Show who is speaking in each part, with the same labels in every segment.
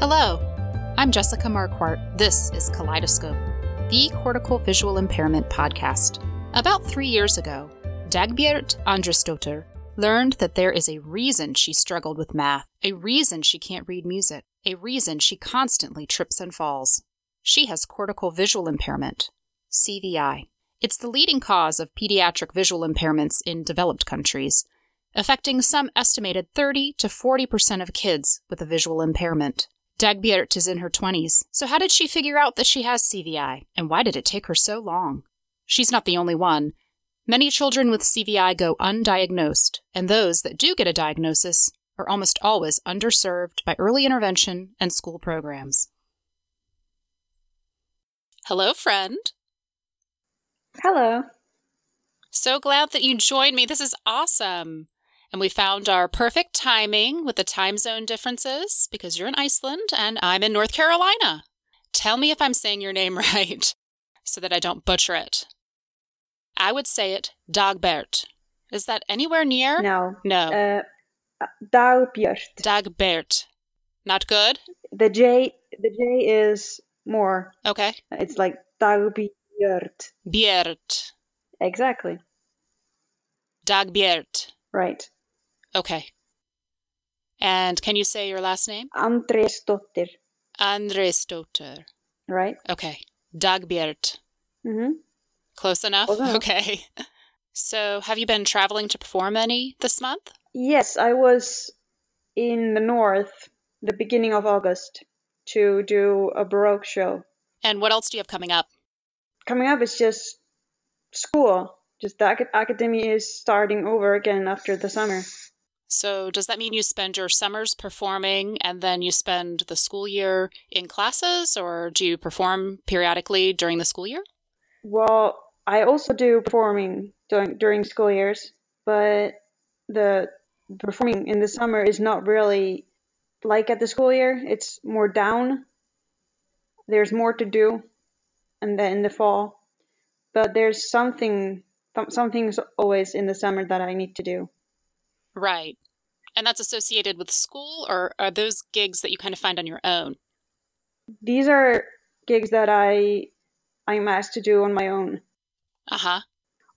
Speaker 1: Hello, I'm Jessica Marquardt. This is Kaleidoscope, the cortical visual impairment podcast. About three years ago, Dagbjert Andresdotter learned that there is a reason she struggled with math, a reason she can't read music, a reason she constantly trips and falls. She has cortical visual impairment, CVI. It's the leading cause of pediatric visual impairments in developed countries, affecting some estimated 30 to 40% of kids with a visual impairment. Dagbjert is in her 20s, so how did she figure out that she has CVI, and why did it take her so long? She's not the only one. Many children with CVI go undiagnosed, and those that do get a diagnosis are almost always underserved by early intervention and school programs. Hello, friend.
Speaker 2: Hello.
Speaker 1: So glad that you joined me. This is awesome. And we found our perfect timing with the time zone differences because you're in Iceland and I'm in North Carolina. Tell me if I'm saying your name right so that I don't butcher it. I would say it Dagbert. Is that anywhere near?
Speaker 2: No.
Speaker 1: No.
Speaker 2: Uh, Dagbjört.
Speaker 1: Dagbert. Not good?
Speaker 2: The J the J is more.
Speaker 1: Okay.
Speaker 2: It's like Dagbert.
Speaker 1: Bjert.
Speaker 2: Exactly.
Speaker 1: Dagbert.
Speaker 2: Right.
Speaker 1: Okay. And can you say your last name?
Speaker 2: Andresdottir.
Speaker 1: Andresdotter.
Speaker 2: Right.
Speaker 1: Okay. Dagbjert.
Speaker 2: Mm-hmm.
Speaker 1: Close enough?
Speaker 2: Close enough.
Speaker 1: Okay. So, have you been traveling to perform any this month?
Speaker 2: Yes, I was in the north the beginning of August to do a Baroque show.
Speaker 1: And what else do you have coming up?
Speaker 2: Coming up is just school. Just the acad- academy is starting over again after the summer.
Speaker 1: So, does that mean you spend your summers performing and then you spend the school year in classes, or do you perform periodically during the school year?
Speaker 2: Well, I also do performing during during school years, but the performing in the summer is not really like at the school year. It's more down. There's more to do, and then in the fall, but there's something some- something's always in the summer that I need to do.
Speaker 1: Right. And that's associated with school, or are those gigs that you kind of find on your own?
Speaker 2: These are gigs that I I'm asked to do on my own
Speaker 1: Uh huh.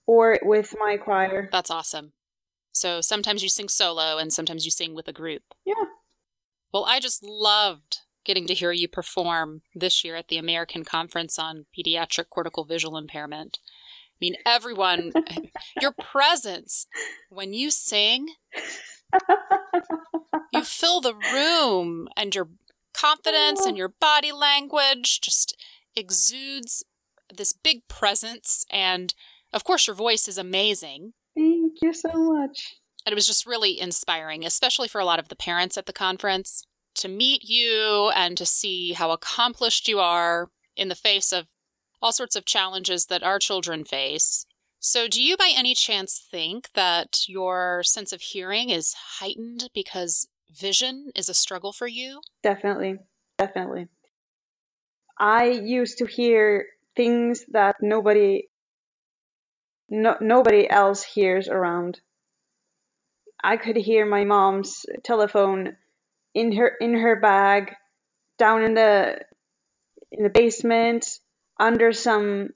Speaker 2: or with my choir.
Speaker 1: That's awesome. So, sometimes you sing solo and sometimes you sing with a group.
Speaker 2: Yeah.
Speaker 1: Well, I just loved getting to hear you perform this year at the American Conference on Pediatric Cortical Visual Impairment. I mean, everyone, your presence when you sing, you fill the room, and your confidence and your body language just exudes this big presence. And of course, your voice is amazing.
Speaker 2: Thank you so much.
Speaker 1: And it was just really inspiring, especially for a lot of the parents at the conference, to meet you and to see how accomplished you are in the face of all sorts of challenges that our children face. So, do you by any chance think that your sense of hearing is heightened because vision is a struggle for you?
Speaker 2: Definitely. Definitely. I used to hear things that nobody no, nobody else hears around. I could hear my mom's telephone in her in her bag down in the in the basement under some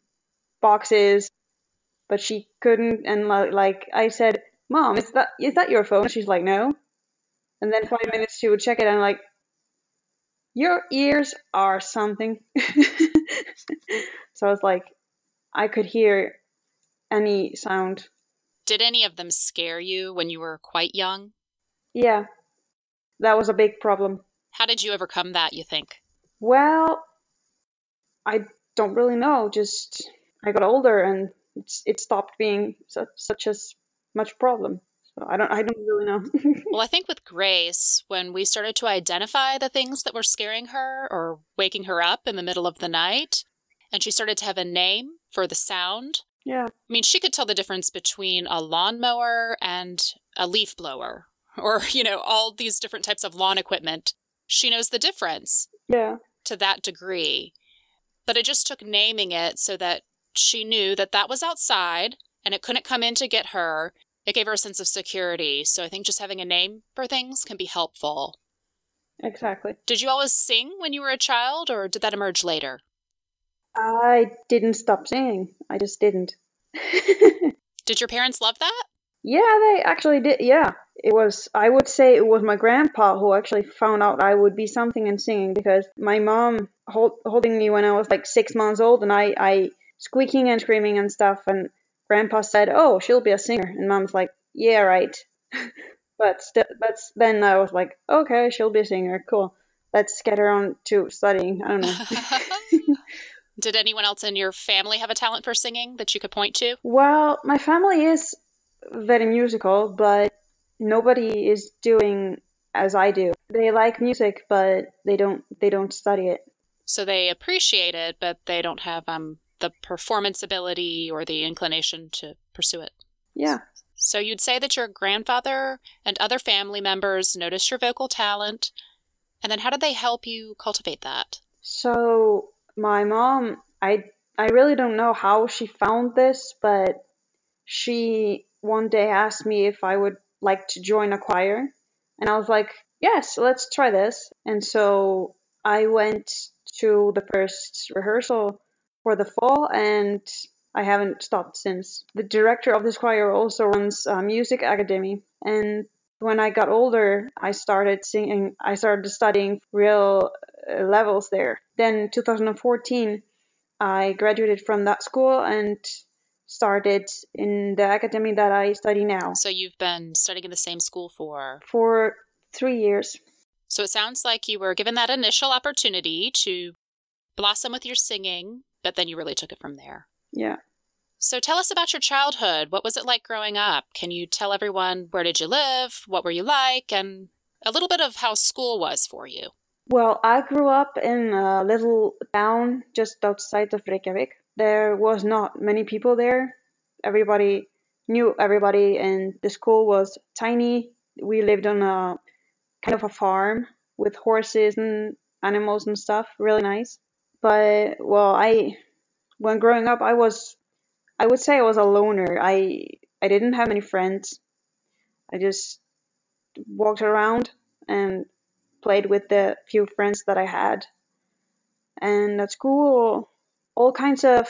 Speaker 2: boxes but she couldn't and like I said mom is that is that your phone she's like no and then 5 minutes she would check it and I'm like your ears are something so I was like I could hear any sound
Speaker 1: Did any of them scare you when you were quite young?
Speaker 2: yeah that was a big problem
Speaker 1: How did you overcome that, you think?
Speaker 2: Well, I don't really know. Just I got older and it's, it stopped being such, such as much problem. So I don't I don't really know.
Speaker 1: Well, I think with Grace, when we started to identify the things that were scaring her or waking her up in the middle of the night, and she started to have a name for the sound,
Speaker 2: yeah.
Speaker 1: I mean, she could tell the difference between a lawnmower and a leaf blower, or, you know, all these different types of lawn equipment. She knows the difference
Speaker 2: Yeah.
Speaker 1: to that degree. But it just took naming it so that she knew that that was outside and it couldn't come in to get her. It gave her a sense of security. So I think just having a name for things can be helpful.
Speaker 2: Exactly.
Speaker 1: Did you always sing when you were a child, or did that emerge later?
Speaker 2: I didn't stop singing. I just didn't.
Speaker 1: Did your parents love that?
Speaker 2: Yeah, they actually did. Yeah, it was. I would say it was my grandpa who actually found out I would be something in singing because my mom hold, holding me when I was like six months old, and I, I squeaking and screaming and stuff, and grandpa said, "Oh, she'll be a singer," and mom's like, "Yeah, right." but st- but then I was like, "Okay, she'll be a singer. Cool. Let's get her on to studying." I don't know.
Speaker 1: Did anyone else in your family have a talent for singing that you could point to?
Speaker 2: Well, my family is very musical, but nobody is doing as I do. They like music, but they don't they don't study it.
Speaker 1: So they appreciate it, but they don't have um the performance ability or the inclination to pursue it.
Speaker 2: Yeah.
Speaker 1: So you'd say that your grandfather and other family members noticed your vocal talent, and then how did they help you cultivate that?
Speaker 2: So my mom, I I really don't know how she found this, but she one day asked me if I would like to join a choir, and I was like, "Yes, let's try this." And so I went to the first rehearsal for the fall, and I haven't stopped since. The director of this choir also runs a music academy, and when I got older, I started singing. I started studying real uh, levels there. Then 2014, I graduated from that school and started in the academy that I study now.
Speaker 1: So you've been studying in the same school for
Speaker 2: for three years.
Speaker 1: So it sounds like you were given that initial opportunity to blossom with your singing, but then you really took it from there.
Speaker 2: Yeah.
Speaker 1: So tell us about your childhood. What was it like growing up? Can you tell everyone where did you live? What were you like? And a little bit of how school was for you.
Speaker 2: Well, I grew up in a little town just outside of Reykjavik. There was not many people there. Everybody knew everybody, and the school was tiny. We lived on a kind of a farm with horses and animals and stuff. Really nice. But well, I when growing up, I was I would say I was a loner. I I didn't have many friends. I just walked around and played with the few friends that I had. And at school, all kinds of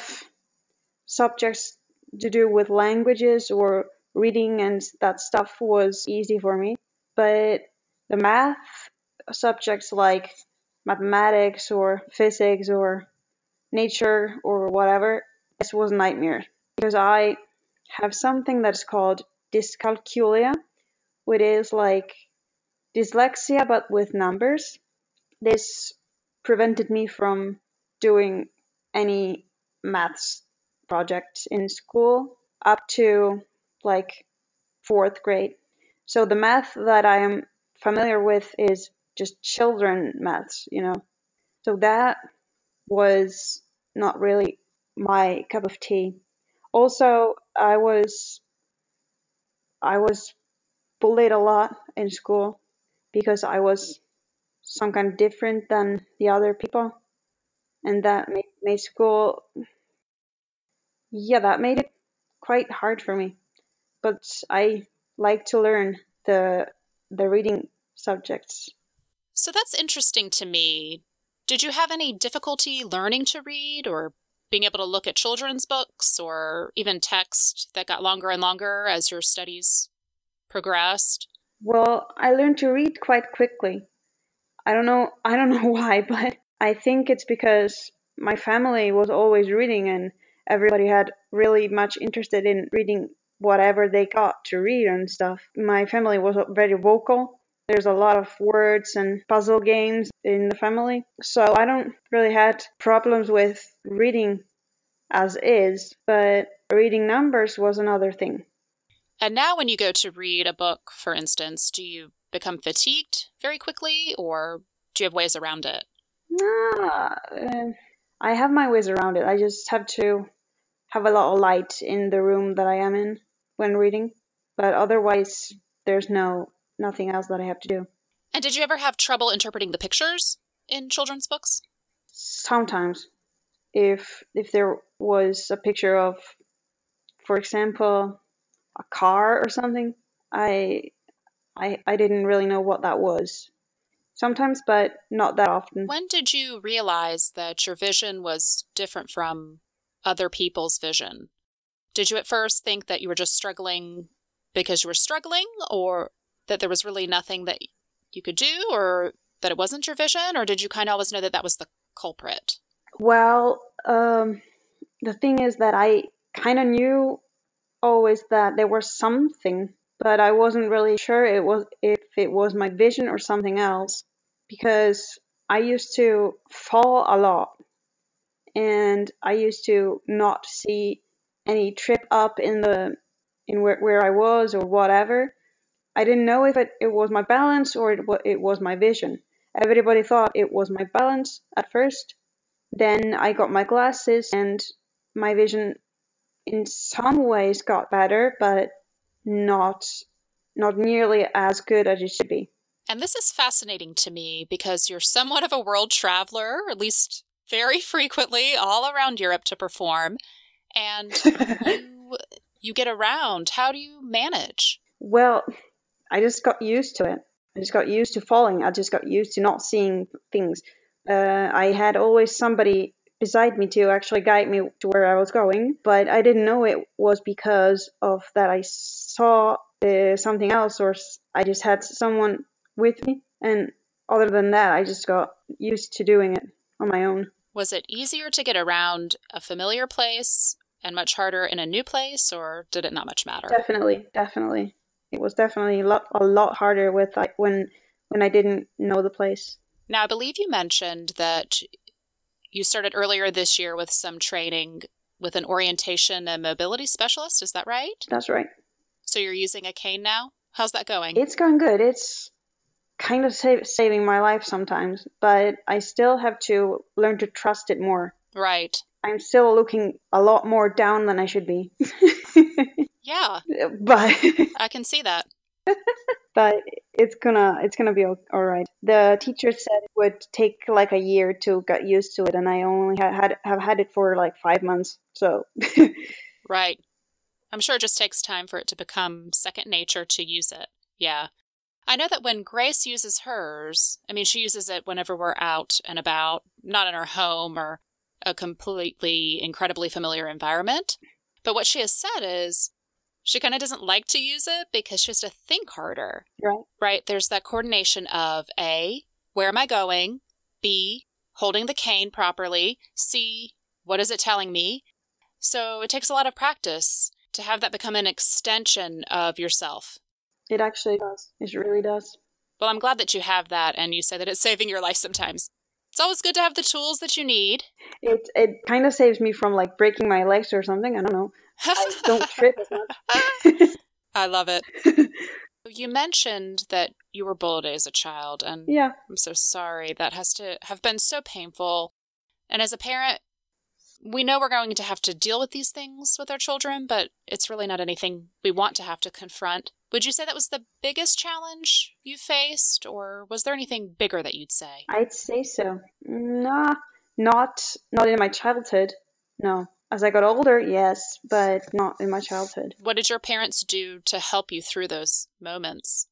Speaker 2: subjects to do with languages or reading and that stuff was easy for me. But the math subjects like mathematics or physics or nature or whatever, this was a nightmare because I have something that's called dyscalculia, which is like dyslexia but with numbers. This prevented me from doing any maths projects in school up to like fourth grade. So the math that I am familiar with is just children maths, you know. So that was not really my cup of tea. Also, I was I was bullied a lot in school because I was some kind of different than the other people, and that made, made school yeah that made it quite hard for me. But I like to learn the the reading subjects.
Speaker 1: So that's interesting to me. Did you have any difficulty learning to read or being able to look at children's books or even text that got longer and longer as your studies progressed?
Speaker 2: Well, I learned to read quite quickly. I don't know I don't know why, but I think it's because my family was always reading and everybody had really much interested in reading whatever they got to read and stuff. My family was very vocal. There's a lot of words and puzzle games in the family. So I don't really had problems with reading as is, but reading numbers was another thing.
Speaker 1: And now, when you go to read a book, for instance, do you become fatigued very quickly or do you have ways around it?
Speaker 2: Nah, uh, I have my ways around it. I just have to have a lot of light in the room that I am in when reading. But otherwise, there's no nothing else that I have to do.
Speaker 1: And did you ever have trouble interpreting the pictures in children's books?
Speaker 2: Sometimes, if if there was a picture of, for example, a car or something, I I I didn't really know what that was. sometimes, but not that often.
Speaker 1: When did you realize that your vision was different from other people's vision? Did you at first think that you were just struggling because you were struggling, or that there was really nothing that you could do, or that it wasn't your vision, or did you kind of always know that that was the culprit?
Speaker 2: Well, um, the thing is that I kind of knew always that there was something, but I wasn't really sure it was if it was my vision or something else because I used to fall a lot and I used to not see any trip up in the in where, where I was or whatever. I didn't know if it, it was my balance or it, it was my vision. Everybody thought it was my balance at first. Then I got my glasses and my vision in some ways got better, but not not nearly as good as it should be.
Speaker 1: And this is fascinating to me because you're somewhat of a world traveler, at least very frequently, all around Europe to perform, and you you get around. How do you manage?
Speaker 2: Well, I just got used to it. I just got used to falling. I just got used to not seeing things. Uh, I had always somebody beside me to actually guide me to where I was going, but I didn't know it was because of that I saw uh, something else or I just had someone with me. And other than that, I just got used to doing it on my own.
Speaker 1: Was it easier to get around a familiar place and much harder in a new place, or did it not much matter?
Speaker 2: Definitely, definitely. It was definitely a lot, a lot harder with like when when I didn't know the place.
Speaker 1: Now, I believe you mentioned that you started earlier this year with some training with an orientation and mobility specialist. Is that right?
Speaker 2: That's right.
Speaker 1: So you're using a cane now? How's that going?
Speaker 2: It's going good. It's kind of save, saving my life sometimes, but I still have to learn to trust it more.
Speaker 1: Right.
Speaker 2: I'm still looking a lot more down than I should be.
Speaker 1: yeah.
Speaker 2: Uh, but
Speaker 1: I can see that.
Speaker 2: but it's gonna it's gonna be all right. The teacher said it would take like a year to get used to it, and I only had, had have had it for like five months. So
Speaker 1: right, I'm sure it just takes time for it to become second nature to use it. Yeah, I know that when Grace uses hers, I mean she uses it whenever we're out and about, not in her home or a completely incredibly familiar environment. But what she has said is she kind of doesn't like to use it because she has to think harder.
Speaker 2: Right.
Speaker 1: Right. There's that coordination of A, where am I going? B, holding the cane properly. C, what is it telling me? So it takes a lot of practice to have that become an extension of yourself.
Speaker 2: It actually does. It really does.
Speaker 1: Well, I'm glad that you have that and you say that it's saving your life sometimes. It's always good to have the tools that you need.
Speaker 2: It it kind of saves me from like breaking my legs or something. I don't know. I don't trip as much.
Speaker 1: I love it. you mentioned that you were bullied as a child, and
Speaker 2: yeah,
Speaker 1: I'm so sorry. That has to have been so painful. And as a parent, we know we're going to have to deal with these things with our children, but it's really not anything we want to have to confront. Would you say that was the biggest challenge you faced, or was there anything bigger that you'd say?
Speaker 2: I'd say so. Nah, not not in my childhood. No. As I got older, yes, but not in my childhood.
Speaker 1: What did your parents do to help you through those moments?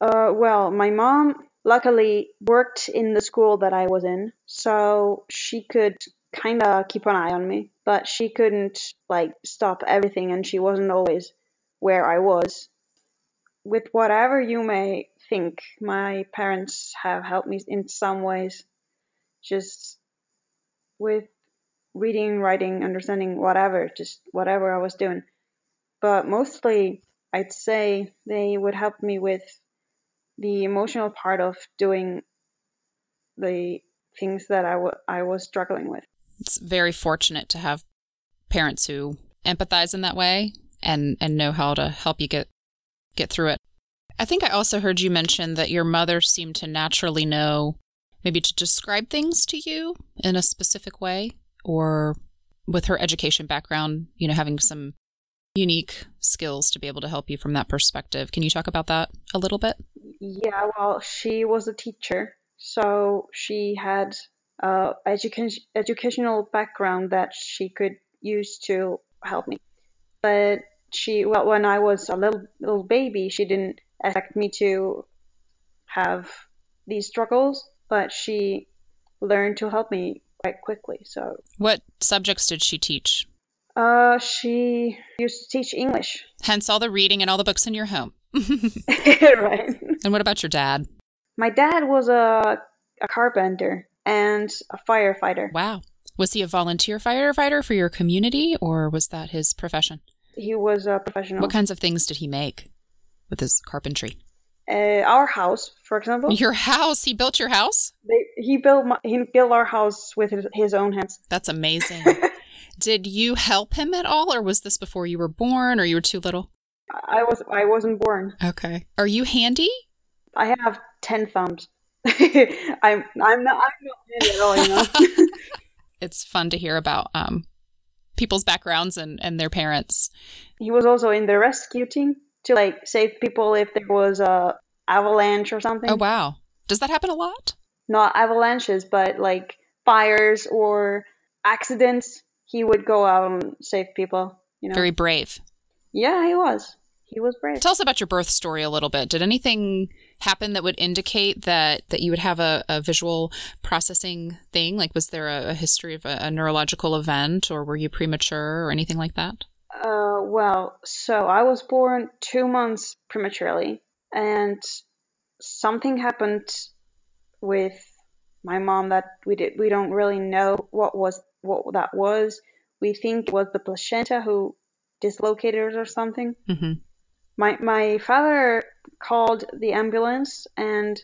Speaker 2: Uh, well, my mom luckily worked in the school that I was in, so she could kind of keep an eye on me, but she couldn't like stop everything, and she wasn't always where I was. With whatever you may think, my parents have helped me in some ways. Just with reading, writing, understanding, whatever, just whatever I was doing. But mostly, I'd say they would help me with the emotional part of doing the things that I, w- I was struggling with.
Speaker 1: It's very fortunate to have parents who empathize in that way and, and know how to help you get get through it. I think I also heard you mention that your mother seemed to naturally know maybe to describe things to you in a specific way or with her education background, you know, having some unique skills to be able to help you from that perspective. Can you talk about that a little bit?
Speaker 2: Yeah, well, she was a teacher, so she had uh, education educational background that she could use to help me. But she, well, when I was a little little baby, she didn't expect me to have these struggles, but she learned to help me quite quickly. So,
Speaker 1: what subjects did she teach?
Speaker 2: Uh, she used to teach English.
Speaker 1: Hence all the reading and all the books in your home.
Speaker 2: right.
Speaker 1: And what about your dad?
Speaker 2: My dad was a a carpenter and a firefighter.
Speaker 1: Wow. Was he a volunteer firefighter for your community or was that his profession?
Speaker 2: He was a professional.
Speaker 1: What kinds of things did he make with his carpentry?
Speaker 2: Uh, our house, for example.
Speaker 1: Your house. He built your house?
Speaker 2: They, he built my, he built our house with his, his own hands.
Speaker 1: That's amazing. Did you help him at all or was this before you were born or you were too little?
Speaker 2: I was I wasn't born.
Speaker 1: Okay. Are you handy?
Speaker 2: I have 10 thumbs. I'm I'm not I'm not handy at all, you know.
Speaker 1: it's fun to hear about um, people's backgrounds and, and their parents.
Speaker 2: He was also in the rescue team to like save people if there was a avalanche or something.
Speaker 1: Oh wow. Does that happen a lot?
Speaker 2: Not avalanches, but like fires or accidents. He would go out and save people, you know.
Speaker 1: Very brave.
Speaker 2: Yeah, he was. He was brave.
Speaker 1: Tell us about your birth story a little bit. Did anything happen that would indicate that that you would have a, a visual processing thing? Like, was there a, a history of a, a, neurological event, or were you premature, or anything like that?
Speaker 2: Uh, well, so I was born two months prematurely, and something happened with my mom that we did we don't really know what was what that was. We think it was the placenta who dislocated or something.
Speaker 1: Mm-hmm.
Speaker 2: My my father called the ambulance, and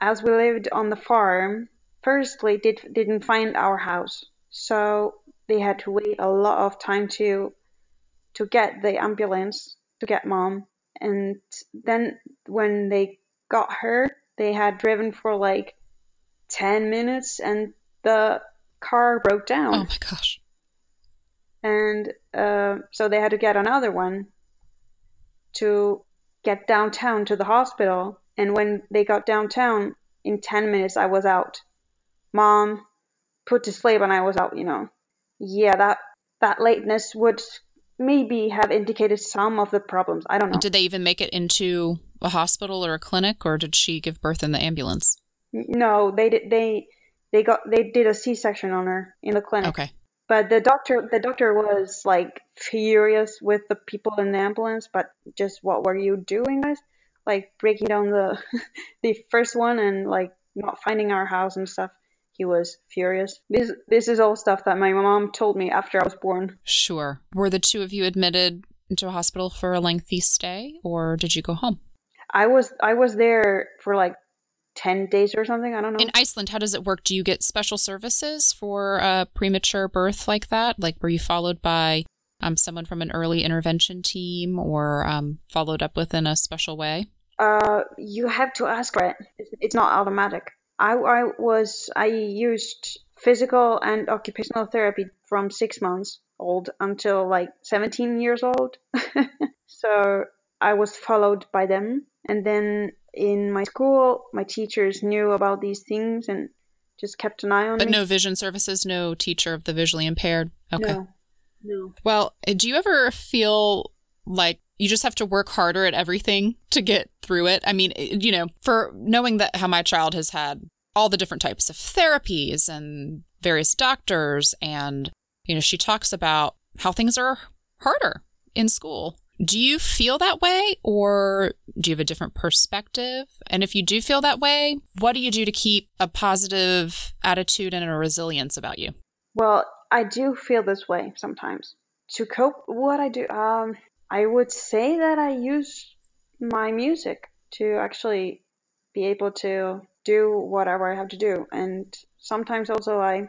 Speaker 2: as we lived on the farm, firstly did didn't find our house, so they had to wait a lot of time to to get the ambulance to get mom, and then when they got her, they had driven for like ten minutes, and the car broke down.
Speaker 1: Oh my gosh!
Speaker 2: And uh, so they had to get another one to get downtown to the hospital. And when they got downtown, in 10 minutes, I was out. Mom put to sleep and I was out, you know. Yeah, that, that lateness would maybe have indicated some of the problems. I don't know.
Speaker 1: Did they even make it into a hospital or a clinic, or did she give birth in the ambulance?
Speaker 2: No, they did. They they got they did a C-section on her in the clinic.
Speaker 1: Okay.
Speaker 2: But the doctor, the doctor was like furious with the people in the ambulance. But just what were you doing, guys? Like breaking down the the first one and like not finding our house and stuff. He was furious. This this is all stuff that my mom told me after I was born.
Speaker 1: Sure. Were the two of you admitted into a hospital for a lengthy stay, or did you go home?
Speaker 2: I was I was there for like 10 days or something. I don't know.
Speaker 1: In Iceland, how does it work? Do you get special services for a premature birth like that? Like, were you followed by um, someone from an early intervention team or um, followed up with in a special way?
Speaker 2: Uh, you have to ask for it. It's not automatic. I, I was, I used physical and occupational therapy from six months old until like 17 years old. so I was followed by them. And then in my school, my teachers knew about these things and just kept an eye on
Speaker 1: but
Speaker 2: me.
Speaker 1: But no vision services, no teacher of the visually impaired. Okay.
Speaker 2: No. No.
Speaker 1: Well, eh, do you ever feel like you just have to work harder at everything to get through it? I mean, eh, you know, for knowing that how my child has had all the different types of therapies and various doctors and you know, she talks about how things are harder in school do you feel that way or do you have a different perspective? And if you do feel that way, what do you do to keep a positive attitude and a resilience about you?
Speaker 2: Well, I do feel this way sometimes. To cope, what I do, um, I would say that I use my music to actually be able to do whatever I have to do. And sometimes also I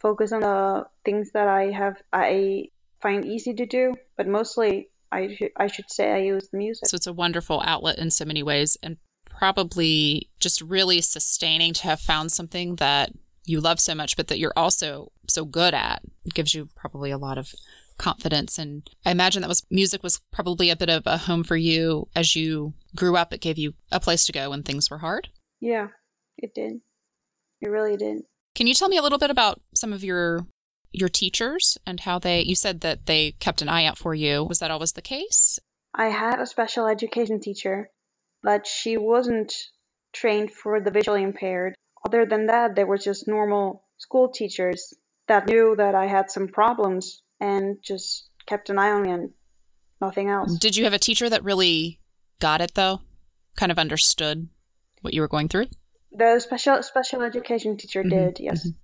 Speaker 2: focus on the things that I have I find easy to do, but mostly I should I should say I use the music.
Speaker 1: So it's a wonderful outlet in so many ways, and probably just really sustaining to have found something that you love so much, but that you're also so good at. It gives you probably a lot of confidence, and I imagine that was music was probably a bit of a home for you as you grew up. It gave you a place to go when things were hard.
Speaker 2: Yeah, it did. It really did.
Speaker 1: Can you tell me a little bit about some of your your teachers and how they you said that they kept an eye out for you was that always the case
Speaker 2: i had a special education teacher but she wasn't trained for the visually impaired. Other than that, they were just normal school teachers that knew that I had some problems and just kept an eye on me and nothing else.
Speaker 1: Did you have a teacher that really got it though? Kind of understood what you were going through?
Speaker 2: The special special education teacher mm-hmm. did, yes. Mm-hmm.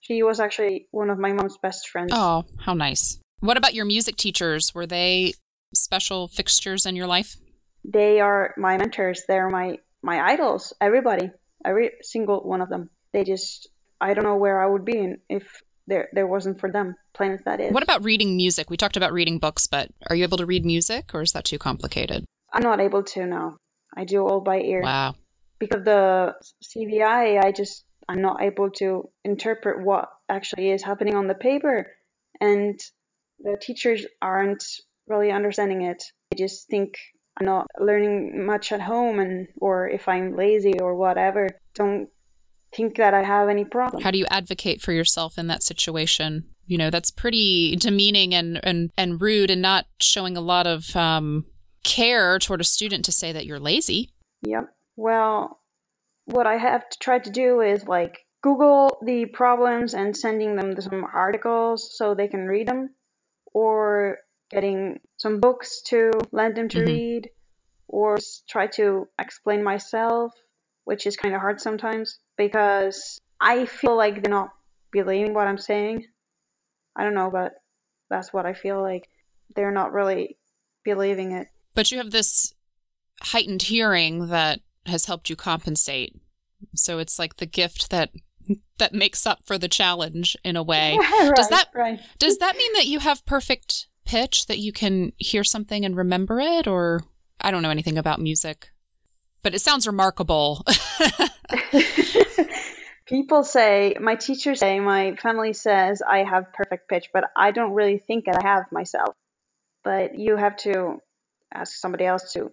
Speaker 2: She was actually one of my mom's best friends.
Speaker 1: Oh, how nice. What about your music teachers? Were they special fixtures in your life?
Speaker 2: They are my mentors. They're my my idols. Everybody, every single one of them. They just I don't know where I would be if there there wasn't for them. Plain as that is.
Speaker 1: What about reading music? We talked about reading books, but are you able to read music, or is that too complicated?
Speaker 2: I'm not able to. No, I do all by ear.
Speaker 1: Wow.
Speaker 2: Because the CVI, I just I'm not able to interpret what actually is happening on the paper, and the teachers aren't really understanding it. They just think I'm not learning much at home, and or if I'm lazy or whatever, don't think that I have any problem.
Speaker 1: How do you advocate for yourself in that situation? You know, that's pretty demeaning and and and rude, and not showing a lot of um, care toward a student to say that you're lazy.
Speaker 2: Yep. Well, what I have to try to do is like Google the problems and sending them some articles so they can read them, or getting some books to lend them to mm-hmm. read, or try to explain myself, which is kind of hard sometimes because I feel like they're not believing what I'm saying. I don't know, but that's what I feel like. They're not really believing it.
Speaker 1: But you have this heightened hearing that has helped you compensate. So it's like the gift that that makes up for the challenge in a way.
Speaker 2: right,
Speaker 1: does that
Speaker 2: right.
Speaker 1: does that mean that you have perfect pitch that you can hear something and remember it or I don't know anything about music. But it sounds remarkable.
Speaker 2: People say, my teachers say, my family says I have perfect pitch, but I don't really think that I have myself. But you have to ask somebody else to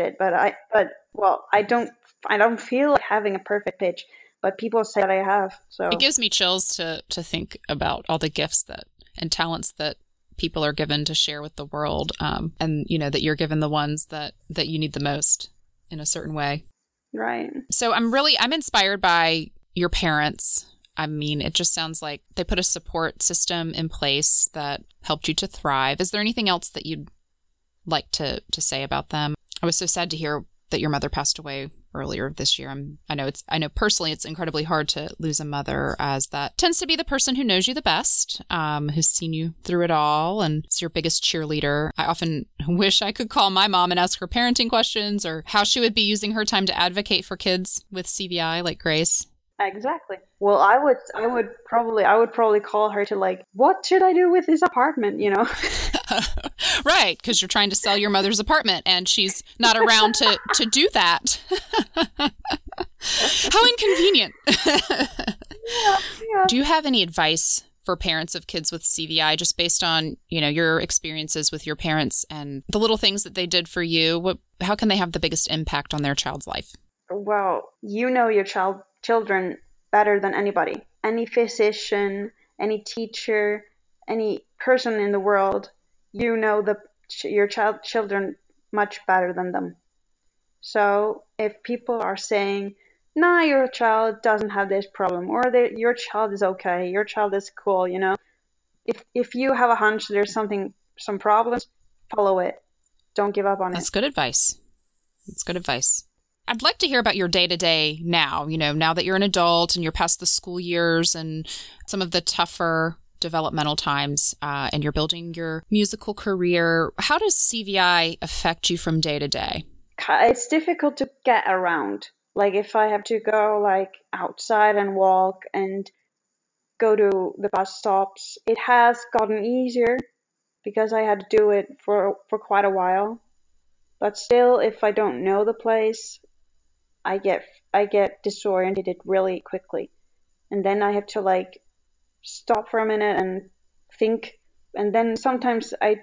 Speaker 2: it. But I, but well, I don't, I don't feel like having a perfect pitch. But people say that I have. So
Speaker 1: it gives me chills to to think about all the gifts that and talents that people are given to share with the world, um, and you know that you're given the ones that that you need the most in a certain way.
Speaker 2: Right.
Speaker 1: So I'm really I'm inspired by your parents. I mean, it just sounds like they put a support system in place that helped you to thrive. Is there anything else that you'd like to to say about them? I was so sad to hear that your mother passed away earlier this year. I'm, I know it's, I know personally it's incredibly hard to lose a mother as that tends to be the person who knows you the best, um, who's seen you through it all and is your biggest cheerleader. I often wish I could call my mom and ask her parenting questions or how she would be using her time to advocate for kids with CVI like Grace.
Speaker 2: Exactly. Well, I would, I would probably, I would probably call her to like, what should I do with this apartment? You know.
Speaker 1: right, because you're trying to sell your mother's apartment, and she's not around to to do that. How inconvenient.
Speaker 2: yeah, yeah.
Speaker 1: Do you have any advice for parents of kids with CVI, just based on you know your experiences with your parents and the little things that they did for you? What, how can they have the biggest impact on their child's life?
Speaker 2: Well, you know your child children better than anybody. Any physician, any teacher, any person in the world, you know the your child children much better than them. So if people are saying, "Nah, your child doesn't have this problem," or "Your child is okay," "Your child is cool," you know, if if you have a hunch there's something some problems, follow it. Don't give up on
Speaker 1: That's
Speaker 2: it.
Speaker 1: That's good advice. That's good advice. I'd like to hear about your day to day now, you know, now that you're an adult and you're past the school years and some of the tougher developmental times uh, and you're building your musical career. How does CVI affect you from day to day?
Speaker 2: It's difficult to get around. Like if I have to go like outside and walk and go to the bus stops, it has gotten easier because I had to do it for for quite a while. But still, if I don't know the place, I get I get disoriented really quickly, and then I have to like stop for a minute and think, and then sometimes I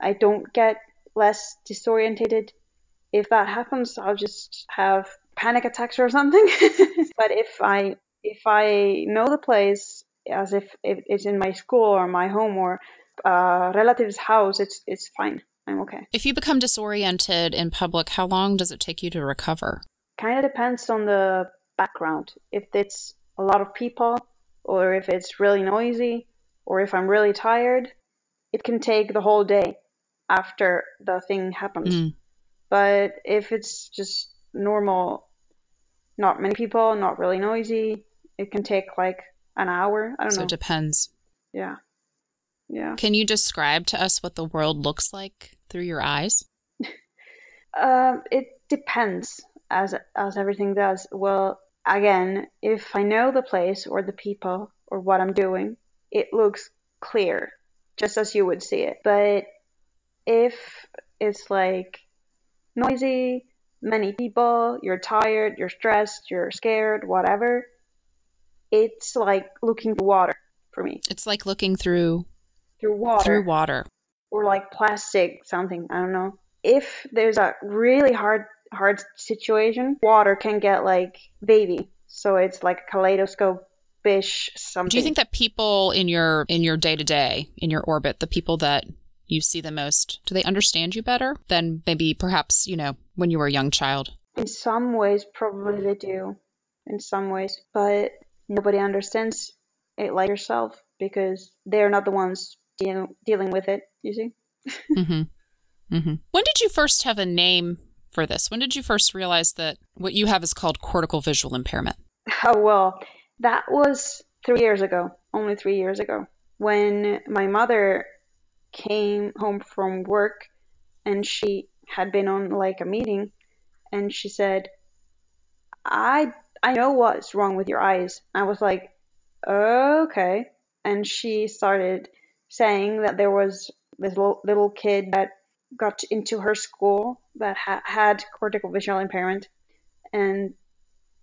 Speaker 2: I don't get less disoriented. If that happens, I'll just have panic attacks or something. but if I if I know the place as if it's in my school or my home or a relative's house, it's it's fine. I'm okay.
Speaker 1: If you become disoriented in public, how long does it take you to recover?
Speaker 2: Kind of depends on the background. If it's a lot of people, or if it's really noisy, or if I'm really tired, it can take the whole day after the thing happens.
Speaker 1: Mm.
Speaker 2: But if it's just normal, not many people, not really noisy, it can take like an hour. I don't
Speaker 1: So
Speaker 2: know.
Speaker 1: So it depends.
Speaker 2: yeah. Yeah.
Speaker 1: Can you describe to us what the world looks like through your eyes?
Speaker 2: Um, it depends, as as everything does. Well, again, if I know the place or the people or what I'm doing, it looks clear, just as you would see it. But if it's like noisy, many people, you're tired, you're stressed, you're scared, whatever, it's like looking through water for me.
Speaker 1: It's like looking through
Speaker 2: Through water.
Speaker 1: through water.
Speaker 2: or like plastic something i don't know if there's a really hard hard situation. Water can get like baby. So it's like a kaleidoscope-ish something.
Speaker 1: Do you think that people in your in your day to day in your orbit, the people that you see the most, do they understand you better than maybe perhaps you know when you were a young child?
Speaker 2: in some ways probably they do. In some ways. But nobody understands it like yourself because they're not the ones deal- dealing with it you see?
Speaker 1: Hmm hmm When did you first have a name for this? When did you first realize that what you have is called cortical visual impairment?
Speaker 2: Oh, well, that was three years ago, only three years ago, when my mother came home from work and she had been on like a meeting and she said, I, I know what's wrong with your eyes. I was like, okay. And she started saying that there was this little, little kid that got into her school that ha- had cortical visual impairment. And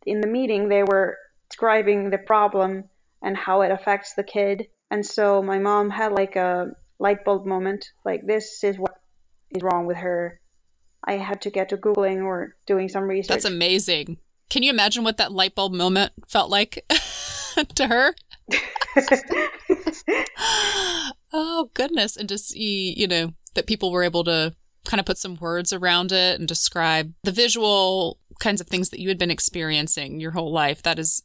Speaker 2: in the meeting they were describing the problem and how it affects the kid and so my mom had like a light bulb moment like this is what is wrong with her i had to get to googling or doing some research
Speaker 1: That's amazing. Can you imagine what that light bulb moment felt like to her? oh goodness and to see you know that people were able to kind of put some words around it and describe the visual kinds of things that you had been experiencing your whole life. That is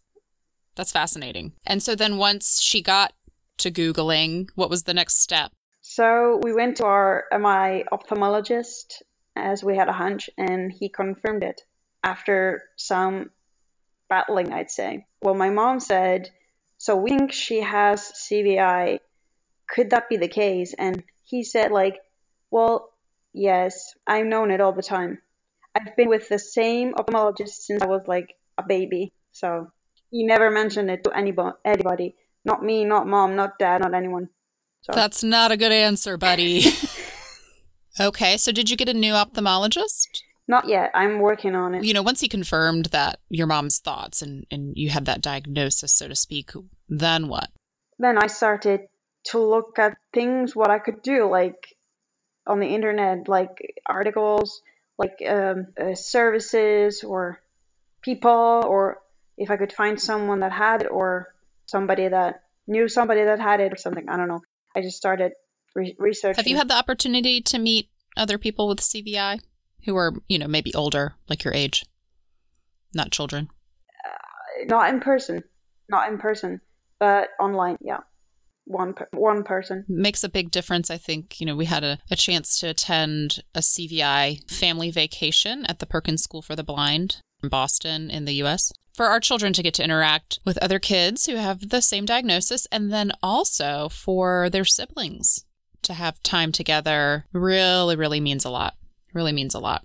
Speaker 1: that's fascinating. And so then once she got to googling what was the next step?
Speaker 2: So we went to our my ophthalmologist as we had a hunch and he confirmed it after some battling i'd say. Well my mom said so we think she has cvi could that be the case? And he said like well yes i've known it all the time. I've been with the same ophthalmologist since i was like a baby so he never mentioned it to anybody anybody. Not me not mom not dad not anyone. So
Speaker 1: that's not a good answer buddy. Okay so did you get a new ophthalmologist?
Speaker 2: Not yet. I'm working on it.
Speaker 1: You know once he confirmed that your mom's thoughts and and you had that diagnosis so to speak then what?
Speaker 2: Then i started to look at things what i could do like on the internet like articles like um, uh, services or people or if i could find someone that had it or somebody that knew somebody that had it or something i don't know. I just started re- researching.
Speaker 1: Have you had the opportunity to meet other people with cvi who are you know maybe older like your age? Not children?
Speaker 2: Not in person. Not in person but online yeah one per- one person.
Speaker 1: Makes a big difference i think. You know we had a, a chance to attend a cvi family vacation at the perkins school for the blind in boston in the us for our children to get to interact with other kids who have the same diagnosis and then also for their siblings to have time together. Really really means a lot. Really means a lot.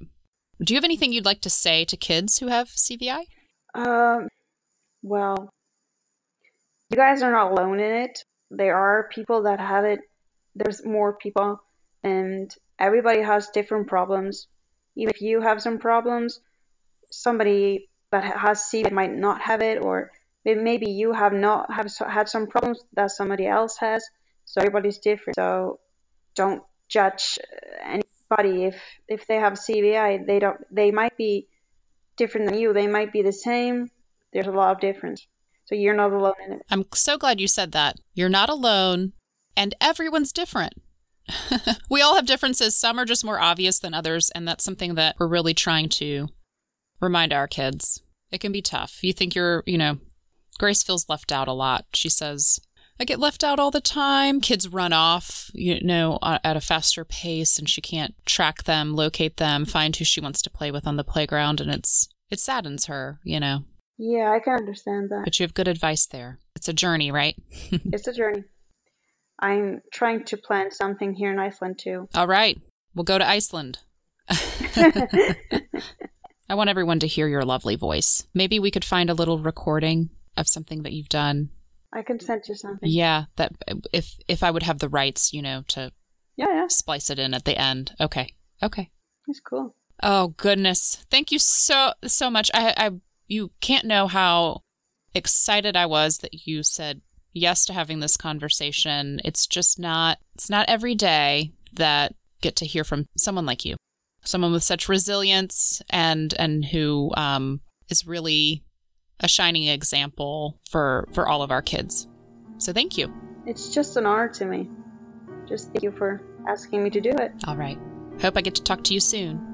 Speaker 1: Do you have anything you'd like to say to kids who have cvi
Speaker 2: um well you guys are not alone in it there are people that have it there's more people and everybody has different problems. Even if you have some problems somebody that has cvi might not have it or maybe you have not have had some problems that somebody else has so everybody's different. So don't judge anybody. If if they have cvi they don't they might be different than you. They might be the same. There's a lot of difference so you're not alone in it
Speaker 1: i'm so glad you said that you're not alone and everyone's different we all have differences some are just more obvious than others and that's something that we're really trying to remind our kids. It can be tough. You think you're, you know, Grace feels left out a lot. She says, I get left out all the time. Kids run off, you know, at a faster pace and she can't track them, locate them, find who she wants to play with on the playground and it's it saddens her, you know.
Speaker 2: Yeah, I can understand that.
Speaker 1: But you have good advice there. It's a journey, right?
Speaker 2: it's a journey. I'm trying to plan something here in Iceland too.
Speaker 1: All right. We'll go to Iceland. I want everyone to hear your lovely voice. Maybe we could find a little recording of something that you've done.
Speaker 2: I can send you something.
Speaker 1: Yeah, that if if I would have the rights, you know, to
Speaker 2: yeah, yeah.
Speaker 1: splice it in at the end. Okay. Okay.
Speaker 2: That's cool.
Speaker 1: Oh goodness. Thank you so so much. I I you can't know how excited I was that you said yes to having this conversation. It's just not it's not every day that get to hear from someone like you. Someone with such resilience and and who um, is really a shining example for for all of our kids. So thank you.
Speaker 2: It's just an honor to me. Just thank you for asking me to do it.
Speaker 1: All right. Hope I get to talk to you soon.